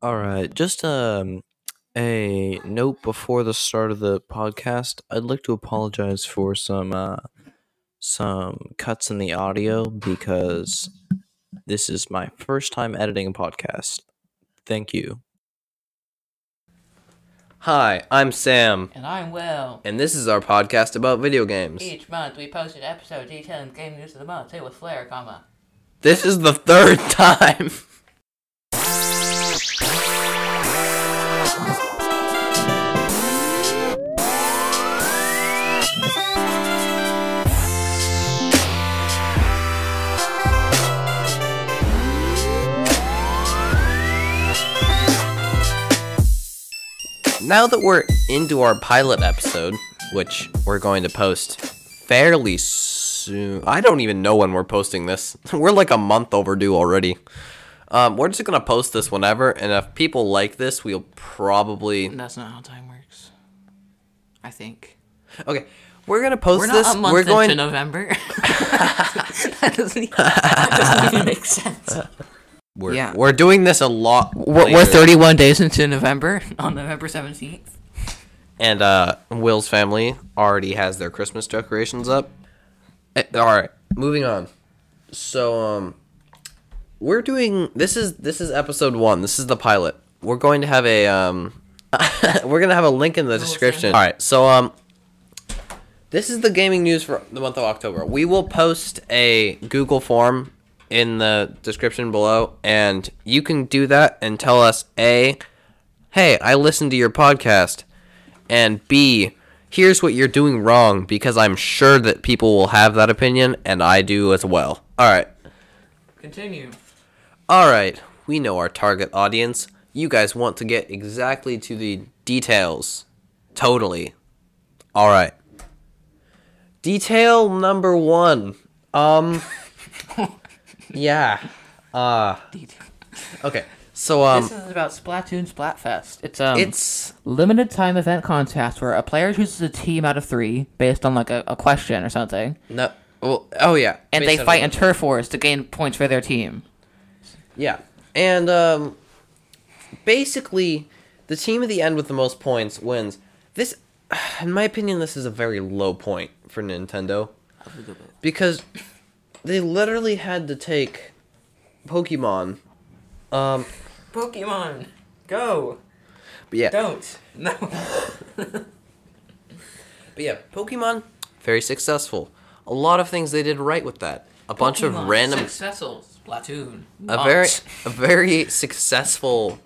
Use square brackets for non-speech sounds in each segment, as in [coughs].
All right, just um a note before the start of the podcast. I'd like to apologize for some uh some cuts in the audio because this is my first time editing a podcast. Thank you. Hi, I'm Sam, And I'm Will. and this is our podcast about video games. Each month we post an episode detailing game news of the month. Say with flair, comma. This is the third [laughs] time. Now that we're into our pilot episode, which we're going to post fairly soon. I don't even know when we're posting this. [laughs] We're like a month overdue already. Um, we're just gonna post this whenever, and if people like this, we'll probably That's not how time works. I think. okay. We're gonna post We're not this. a month we're going. into November. [laughs] that, doesn't even, that doesn't even make sense. [laughs] we're, Yeah. we're doing this a lot. We're, we're 31 days into November [laughs] on November 17th. and uh, Will's family already has their Christmas decorations up. Eh, all right, moving on. So um, we're doing this is this is episode one. This is the pilot. We're going to have a um, [laughs] we're gonna have a link in the description. All right, so um, this is the gaming news for the month of October. We will post a Google form in the description below, and you can do that and tell us a, hey, I listened to your podcast and B, here's what you're doing wrong because I'm sure that people will have that opinion and I do as well. All right. Continue. All right. We know our target audience. You guys want to get exactly to the details. Totally. All right. Detail number 1. Um [laughs] Yeah. Uh okay. So um this is about Splatoon Splatfest. It's um it's limited time event contest where a player chooses a team out of three based on like a, a question or something, no well, oh yeah. and Based they fight in turf wars to gain points for their team. Yeah. And um basically the team at the end with the most points wins. This [sighs] in my opinion this is a very low point for Nintendo because they literally had to take Pokemon um Pokemon, go! but yeah, Don't no. [laughs] but yeah, Pokemon very successful. A lot of things they did right with that. A bunch of random successful Splatoon. a very a very successful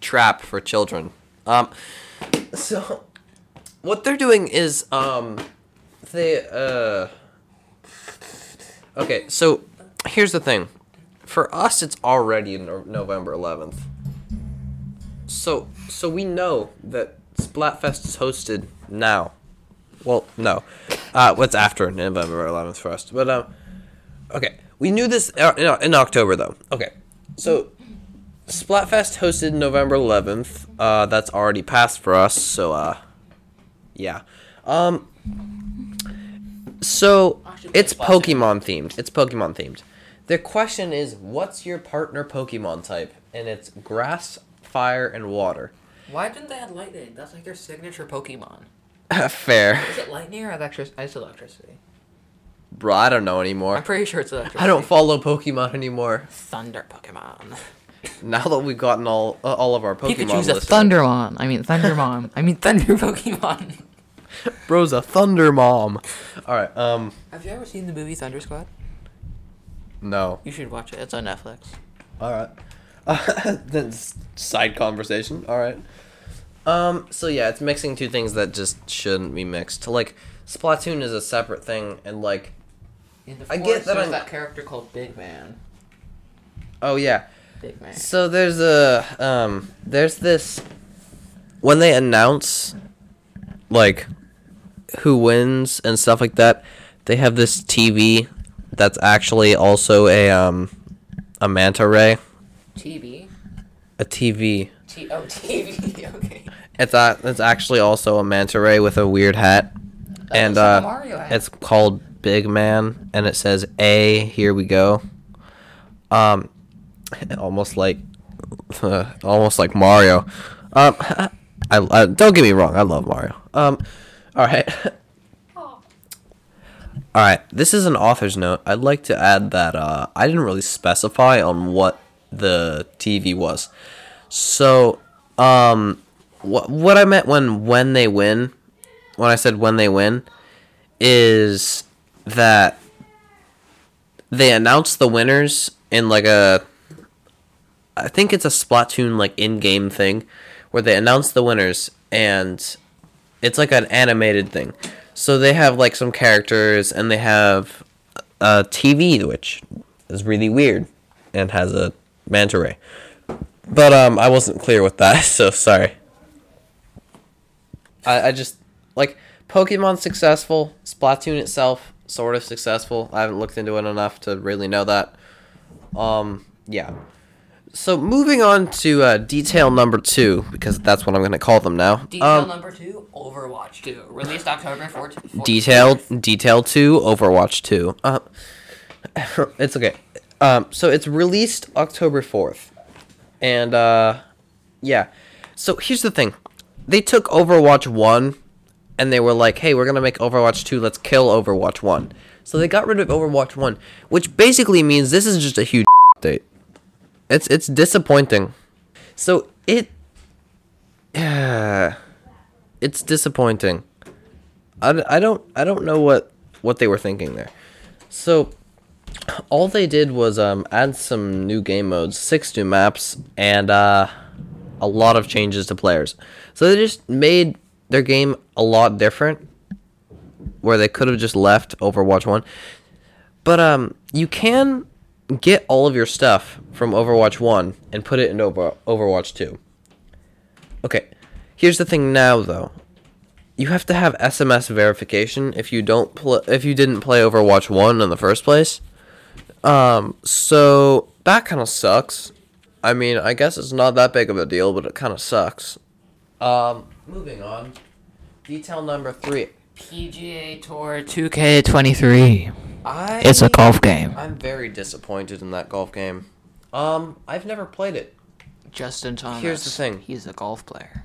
trap for children. Um, so what they're doing is um, they uh. Okay, so here's the thing. For us, it's already no- November 11th. So so we know that Splatfest is hosted now. Well, no, uh, what's after November 11th for us? But um, okay, we knew this uh, in, October though. Okay, so Splatfest hosted November 11th. Uh, that's already passed for us. So uh, yeah. Um. So I should play it's Pokemon themed. It's Pokemon themed. The question is, what's your partner Pokemon type? And it's grass, fire, and water. Why didn't they have lightning? That's like their signature Pokemon. [laughs] Fair, Is it lightning or electric? It's electricity. bro. I don't know anymore. I'm pretty sure it's electricity. I don't follow Pokemon anymore. Thunder Pokemon. [laughs] Now that we've gotten all uh, all of our Pokemon, Pikachu's a listed. Thundermon. I mean Thundermon. I mean Thunder [laughs] Pokemon. [laughs] Bro's a Thunder Mom. All right. Um. Have you ever seen the movie Thunder Squad? No. You should watch it. It's on Netflix. All right. [laughs] Uh, that's side conversation. All right. Um. So yeah, it's mixing two things that just shouldn't be mixed. Like Splatoon is a separate thing, and like, I get that there's I'm- that character called Big Man. oh yeah. Big Man. So there's a um. There's this. When they announce, like, who wins and stuff like that, they have this TV that's actually also a um, a manta ray, TV. a TV. T oh [laughs] TV. okay. It's a, it's actually also a manta ray with a weird hat, and looks like a uh, Mario hat. it's called Big Man, and it says "A, here we go." Um, [laughs] almost like [laughs] almost like Mario. Um, I, I don't get me wrong, I love Mario. Um, all right. [laughs] All right, this is an author's note. I'd like to add that uh, I didn't really specify on what the TV was. So, um, what what I meant when when they win, when I said when they win, is that they announce the winners in like a I think it's a Splatoon like in-game thing where they announce the winners and it's like an animated thing. So they have like some characters and they have a TV which is really weird and has a manta ray. But um I wasn't clear with that, [laughs] so sorry. I, I just like Pokemon successful, Splatoon itself sort of successful. I haven't looked into it enough to really know that. Um yeah. So moving on to uh, detail number two, because that's what I'm gonna call them now. Detail Um, number two, Overwatch 2. Released October 14th. detail detail two overwatch 2 uh, [laughs] it's okay um so it's released october 4th and uh yeah so here's the thing they took overwatch 1 and they were like hey we're gonna make overwatch 2 let's kill overwatch 1 so they got rid of overwatch 1 which basically means this is just a huge update it's it's disappointing so it [sighs] it's disappointing I, I don't I don't know what what they were thinking there. So all they did was um add some new game modes, six new maps, and uh a lot of changes to players. So they just made their game a lot different where they could have just left Overwatch 1. But um you can get all of your stuff from Overwatch 1 and put it Over- Overwatch 2. Okay. Here's the thing now though you have to have SMS verification if you don't pl- if you didn't play Overwatch 1 in the first place. Um so that kind of sucks. I mean, I guess it's not that big of a deal, but it kind of sucks. Um moving on. Detail number 3. PGA Tour 2K23. I It's a golf game. I'm very disappointed in that golf game. Um I've never played it. Justin Thomas. Here's the thing. He's a golf player.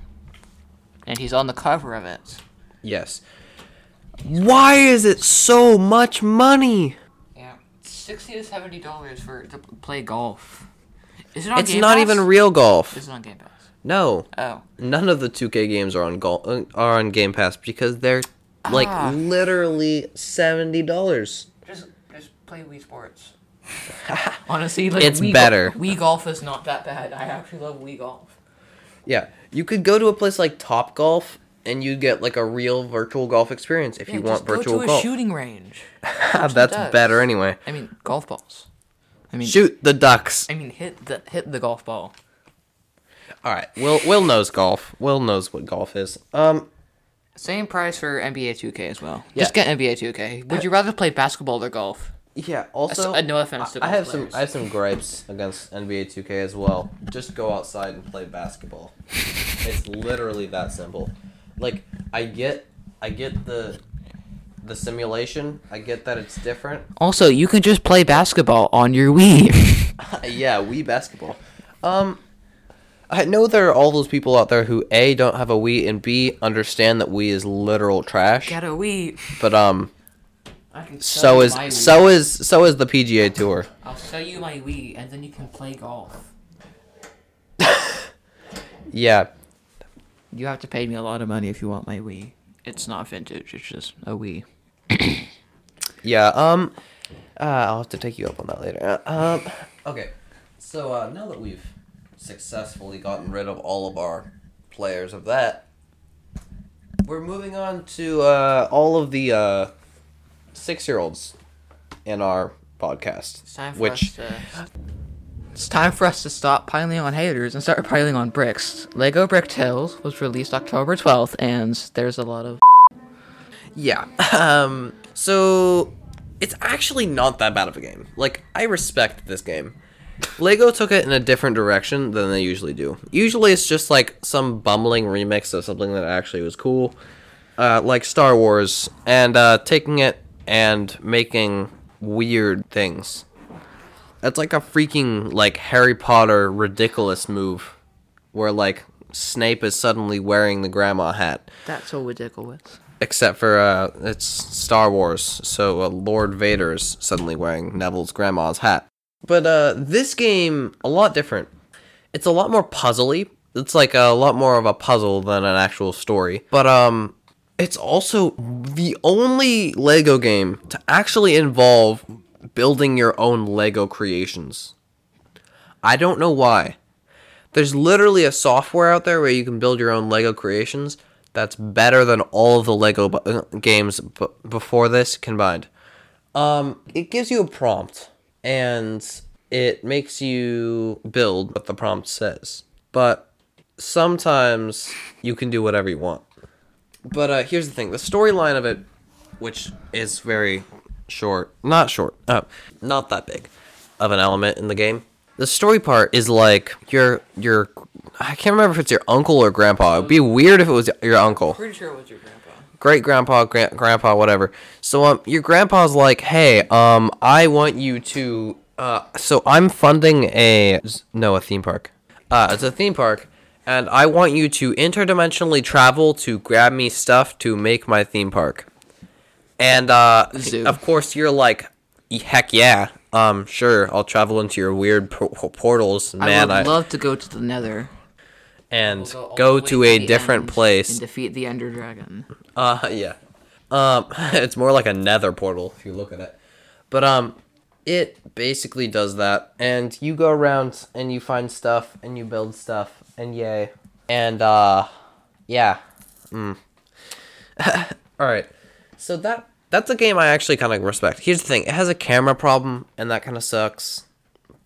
And he's on the cover of it. Yes. Why is it so much money? Yeah. 60 to $70 for to play golf. Is it on game? It's Game not Pass? even real golf. Is it on Game Pass? No. Oh. none of the 2K games are on Gol- uh, are on Game Pass because they're like Ah. literally seventy dollars. Just just play Wii Sports. [laughs] Honestly, like It's Wii better. Wii Golf is not that bad. I actually love Wii Golf. Yeah, you could go to a place like Top Golf and you get like a real virtual golf experience if you want just virtual go to golf. a shooting range. [laughs] That's does. better anyway. I mean, golf balls. I mean, Shoot the ducks. I mean, hit the hit the golf ball. All right, Will Will knows golf. Will knows what golf is. Um, Same price for NBA 2K as well. Yeah. Just get NBA 2K. Would you rather play basketball or golf? Yeah. Also, uh, no offense to I have some. I have some gripes against NBA 2K as well. Just go outside and play basketball. it's [laughs] literally that simple. Like I get I get the the simulation. I get that it's different. Also, you can just play basketball on your Wii. [laughs] yeah, Wii basketball. Um I know there are all those people out there who A don't have a Wii and B understand that Wii is literal trash. Get a Wii. But um I so sell you is my Wii. so is so is the PGA Tour. I'll sell you my Wii, and then you can play golf. [laughs] Yeah. You have to pay me a lot of money if you want my Wii. It's not vintage. It's just a Wii. [coughs] Yeah, um, uh, I'll have to take you up on that later. Uh, um, okay, so uh, now that we've successfully gotten rid of all of our players of that, we're moving on to uh, all of the uh, six-year-olds in our podcast. It's time for which us to. It's time for us to stop piling on haters and start piling on bricks. Lego Brick Tales was released October 12th, and there's a lot of. Yeah. Um. So it's actually not that bad of a game. Like I respect this game. Lego took it in a different direction than they usually do. Usually it's just like some bumbling remix of something that actually was cool, uh, like Star Wars, and uh, taking it and making weird things. That's like a freaking like Harry Potter ridiculous move, where like Snape is suddenly wearing the grandma hat. That's so ridiculous. Except for uh, it's Star Wars, so uh, Lord Vader's suddenly wearing Neville's grandma's hat. But uh, this game a lot different. It's a lot more puzzly. It's like a lot more of a puzzle than an actual story. But um, it's also the only Lego game to actually involve building your own Lego creations. I don't know why. There's literally a software out there where you can build your own Lego creations that's better than all of the Lego bu- uh, games b- before this combined. Um, it gives you a prompt and it makes you build what the prompt says. But sometimes you can do whatever you want. But uh, here's the thing: the storyline of it, which is very short, not short, uh, not that big of an element in the game. The story part is like your your I can't remember if it's your uncle or grandpa. It'd be weird if it was your uncle Pretty sure it was your grandpa. great grandpa, gra- grandpa, whatever. So um, your grandpa's like, hey, um, I want you to. Uh, so I'm funding a no a theme park. Uh, it's a theme park, and I want you to interdimensionally travel to grab me stuff to make my theme park. And uh, Zoo. of course, you're like, heck yeah, um, sure, I'll travel into your weird por- portals, man. I I, would love to go to the Nether. and We'll all go to a different place. and defeat the Ender Dragon. Uh, yeah. Um, [laughs] it's more like a nether portal if you look at it. But, um, it basically does that. And you go around and you find stuff and you build stuff and yay. And, uh, yeah. Mm. [laughs] Alright. So that, that's a game I actually kind of respect. Here's the thing. It has a camera problem and that kind of sucks.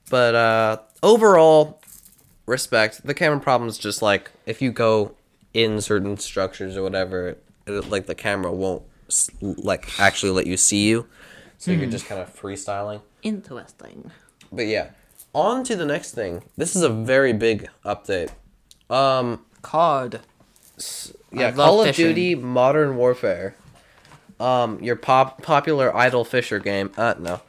But, uh, overall, respect. The camera problem is just like if you go in certain structures or whatever, it, like the camera won't like actually let you see you, so you're just kind of freestyling. Interesting. But yeah, on to the next thing. This is a very big update. Um, COD. yeah, love Call of. Duty Modern Warfare. Um, your pop popular idle fisher game. Uh, no.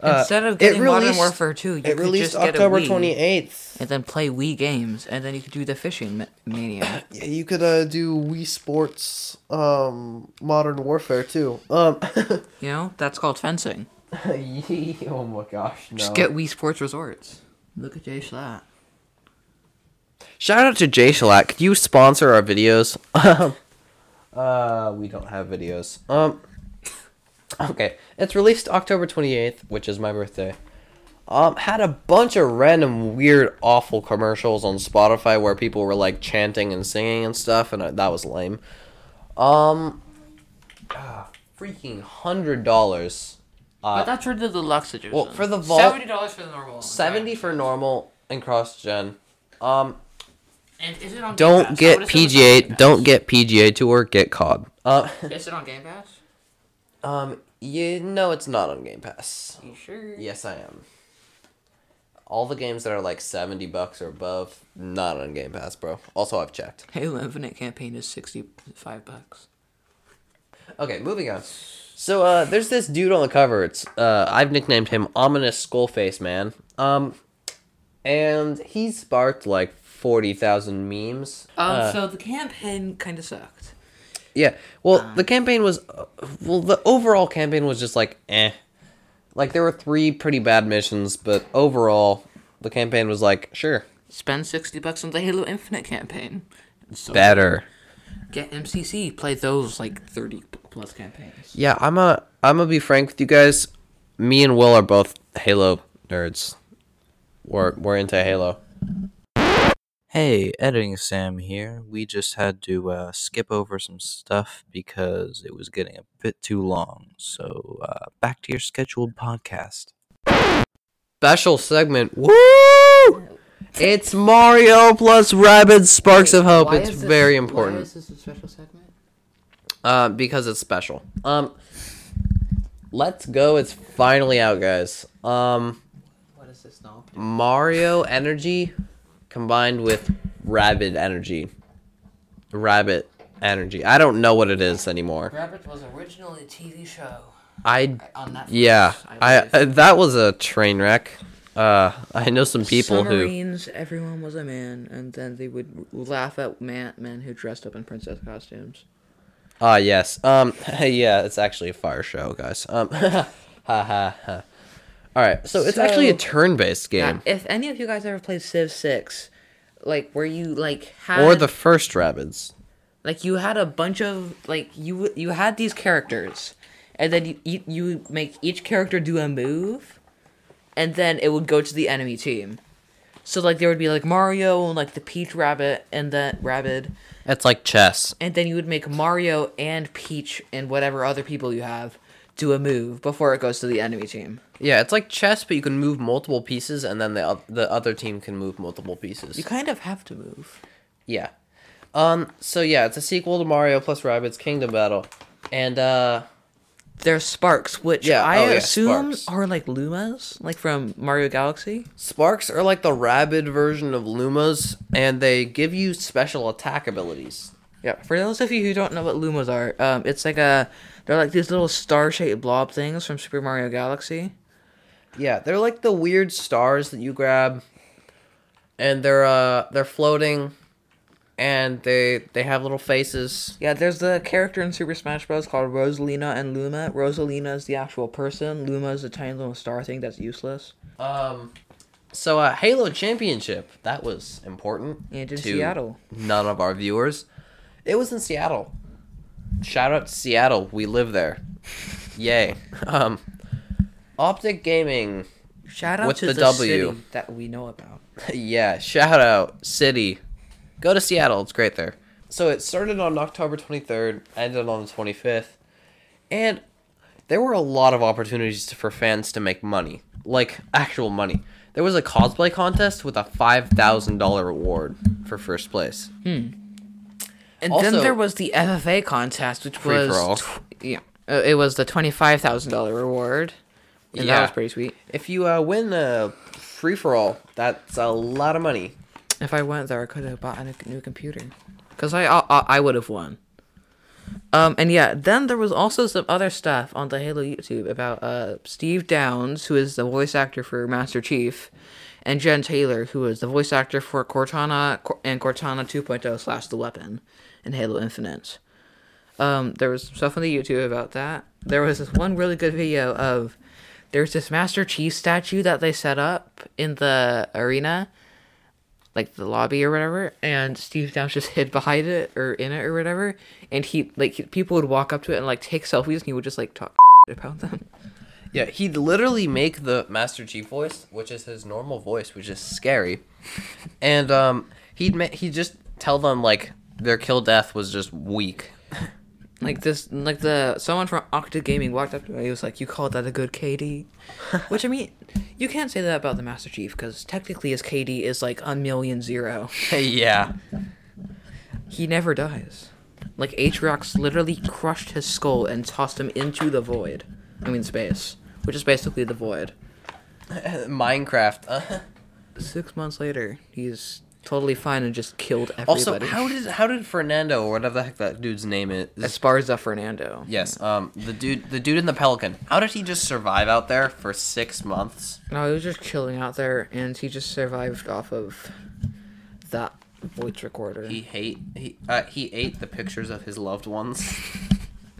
Uh, Instead of getting Modern Warfare 2, you It could released just get October a Wii twenty eighth. and then play Wii games, and then you could do the fishing ma- mania. [coughs] Yeah, you could uh, do Wii Sports um Modern Warfare too. Um [laughs] you know, that's called fencing. [laughs] oh my gosh, no. Just get Wii Sports Resorts. Look at Jay Schlatt. Shout out to Jay Schlatt. Could you sponsor our videos? [laughs] uh we don't have videos. Um Okay. It's released October 28th, which is my birthday. Um had a bunch of random weird awful commercials on Spotify where people were like chanting and singing and stuff and uh, that was lame. Um ah, [sighs] freaking $100. Uh, but that's for the deluxe edition. well, for the vault- seventy dollars for the normal. 70 for normal and cross gen. Um don't Pass? Get would on Game PGA Pass. don't get PGA Tour, get COD. Uh Is it on Game Pass? um you know it's not on Game Pass. You sure? Yes, I am. All the games that are like 70 bucks or above not on Game Pass, bro. Also, I've checked. Halo Infinite campaign is sixty-five bucks. Okay, moving on. So uh there's this dude on the cover. It's uh I've nicknamed him Ominous Skullface Man. Um and he sparked like 40,000 memes. Um, Uh, so the campaign kind of sucked. Yeah. Well, the campaign was uh, well the overall campaign was just like eh. Like there were three pretty bad missions, but overall the campaign was like sure, Spend sixty bucks on the Halo Infinite campaign. So better. Get MCC. Play those like thirty plus campaigns. Yeah, I'm a I'm gonna be frank with you guys. Me and Will are both Halo nerds. We're we're into Halo. Hey, editing Sam here. We just had to uh, skip over some stuff because it was getting a bit too long. So, uh, back to your scheduled podcast. Special segment. Woo! It's Mario plus Rabbids Sparks of Hope. It's very important. Why is this a special segment? Uh, because it's special. Um, let's go. It's finally out, guys. Um, What is this now? Mario Energy combined with Rabbit Energy. Rabbit Energy. I don't know what it is anymore. Rabbit was originally a TV show. I On Netflix, yeah, I, believe. uh, that was a train wreck. Uh, I know some people who Submarines, everyone was a man, and then they would laugh at man, men who dressed up in princess costumes. Ah, yes. Um, [laughs] yeah, it's actually a fire show, guys. Um, [laughs] ha ha ha. All right, so it's actually a turn-based game, Yeah, if any of you guys ever played Civ Six, like where you like had or the first Rabbids. like you had a bunch of like you you had these characters, and then you you, you make each character do a move, and then it would go to the enemy team. So like there would be like Mario and like the Peach Rabbid and then Rabbit, It's like chess. and then you would make Mario and Peach and whatever other people you have do a move before it goes to the enemy team. Yeah, it's like chess, but you can move multiple pieces, and then the the other team can move multiple pieces. You kind of have to move. Yeah. Um. So yeah, it's a sequel to Mario plus Rabbids Kingdom Battle, and uh, There's Sparks, which Yeah, I oh, yeah, assume Sparks. are like Lumas, like from Mario Galaxy. Sparks are like the Rabbid version of Lumas, and they give you special attack abilities. Yeah, for those of you who don't know what Lumas are, um, it's like a they're like these little star-shaped blob things from Super Mario Galaxy. Yeah, they're like the weird stars that you grab, and they're uh they're floating, and they they have little faces. Yeah, there's the character in Super Smash Bros. called Rosalina and Luma. Rosalina is the actual person. Luma is a tiny little star thing that's useless. Um, so uh, Halo Championship that was important. In to Seattle. None of our viewers. It was in Seattle. Shout out to Seattle. We live there. Yay. [laughs] Um, Optic Gaming. Shout out With to the the, W. city that we know about. [laughs] yeah, shout out city. Go to Seattle. It's great there. So it started on October 23rd, ended on the 25th, and there were a lot of opportunities for fans to make money, like actual money. There was a cosplay contest with a five thousand dollar reward for first place. And Also- then there was the FFA contest, which was tw- yeah, uh, it was the twenty five thousand dollar reward, and that was pretty sweet. If you uh, win a free for all, that's a lot of money. If I went there, I could have bought a new- new computer, because I I, I would have won. Um and yeah, then there was also some other stuff on the Halo YouTube about uh Steve Downs, who is the voice actor for Master Chief, and Jen Taylor, who is the voice actor for Cortana and Cortana 2.0 slash the Weapon in Halo Infinite. Um, there was stuff on the YouTube about that. There was this one really good video of there's this Master Chief statue that they set up in the arena, like the lobby or whatever, and Steve Downs just [laughs] hid behind it or in it or whatever, and he like he- people would walk up to it and like take selfies, and he would just like talk [laughs] about them. Yeah, he'd literally make the Master Chief voice, which is his normal voice, which is scary, [laughs] and um, he'd ma- he'd just tell them like their kill death was just weak. [laughs] Like this, like the someone from Optic Gaming walked up to me. He was like, "You called that a good KD?" [laughs] Which I mean, you can't say that about the Master Chief because technically his KD is like a million zero. [laughs] yeah, He never dies. Like Atriox literally crushed his skull and tossed him into the void. I mean space, which is basically the void. Minecraft. Six months later, he's totally fine and just killed everybody. also, how did how did Fernando or whatever the heck that dude's name is? Esparza Fernando. Yes, um, the dude, the dude in the Pelican. How did he just survive out there for six months? No, he was just chilling out there, and he just survived off of that voice recorder. He hate he uh, he ate the pictures of his loved ones.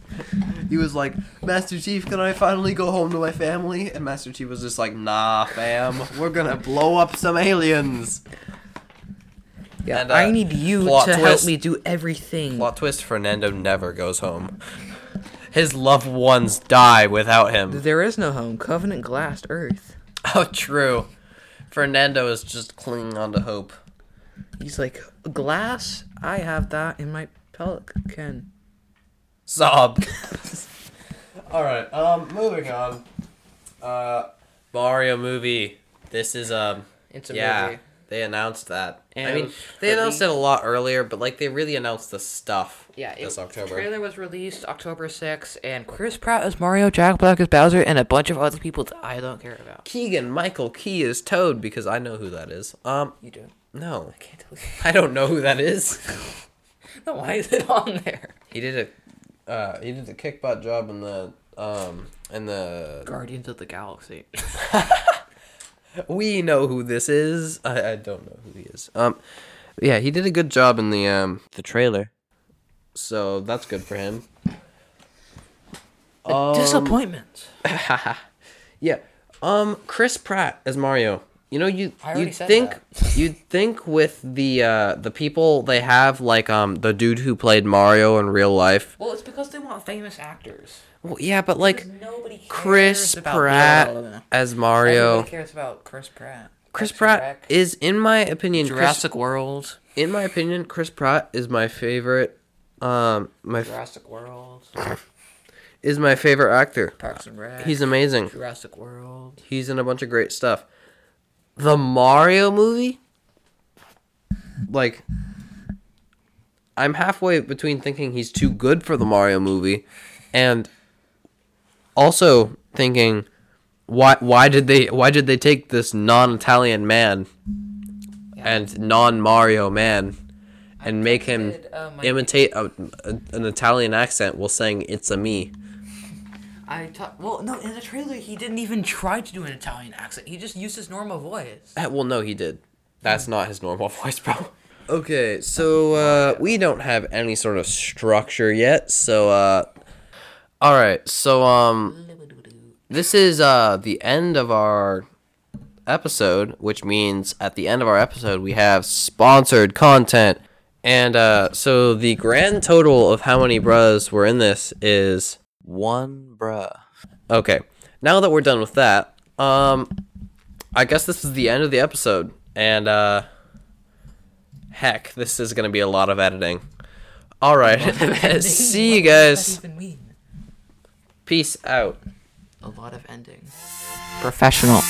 [laughs] he was like, Master Chief, can I finally go home to my family? And Master Chief was just like, Nah, fam, we're gonna blow up some aliens. Yeah, and, uh, I need you to help me do everything. Plot twist: Fernando never goes home. His loved ones die without him. There is no home. Covenant glassed Earth. [laughs] Oh, true. Fernando is just clinging on to hope. He's like, glass? I have that in my pelican. Sob. [laughs] All right. Um, moving on. Uh, Mario movie. This is um. It's a yeah, movie. They announced that. I mean, they announced it a lot earlier, but like they really announced the stuff. Yeah, it, this October. Trailer was released October 6th, and Chris Pratt as Mario, Jack Black as Bowser, and a bunch of other people that I don't care about. Keegan Michael Key is Toad because I know who that is. Um, You do. no, I can't tell you. I don't know who that is. [laughs] you. Why is it on there? He did a, uh, he did a kick butt job in the Um, in the Guardians of the Galaxy. [laughs] we know who this is. I, I don't know who he is. Um, yeah, he did a good job in the um. The trailer. So that's good for him. A Um, disappointment. [laughs] Yeah. Um, Chris Pratt as Mario. You know, you you'd said think [laughs] you'd think with the uh the people they have like um the dude who played Mario in real life. Well, it's because they want famous actors. Well, yeah, but like nobody cares Chris about Pratt as Mario. Everybody cares about Chris Pratt. Chris Parks and Pratt Rec, is, in my opinion, Chris, Jurassic World. in my opinion, Chris Pratt is my favorite. Um, my f- Jurassic World. is my favorite actor. Parks and Rec. He's amazing. Jurassic World. He's in a bunch of great stuff. The Mario movie, like, I'm halfway between thinking he's too good for the Mario movie, and also thinking, why why did they why did they take this non-Italian man and non-Mario man and make him did, uh, imitate a, a, an Italian accent while saying "It's a me"? I thought. Well, no. In the trailer, he didn't even try to do an Italian accent. He just used his normal voice. Uh, Well, no, he did. That's not his normal [laughs] voice, bro. Okay, so uh, we don't have any sort of structure yet. So, uh, all right. So, um, this is uh the end of our episode, which means at the end of our episode we have sponsored content, and uh, so the grand total of how many bras were in this is One bruh. Okay. Now that we're done with that, um I guess this is the end of the episode and uh heck, this is going to be a lot of editing. All right. [laughs] See you guys. Peace out. A lot of ending. Professional.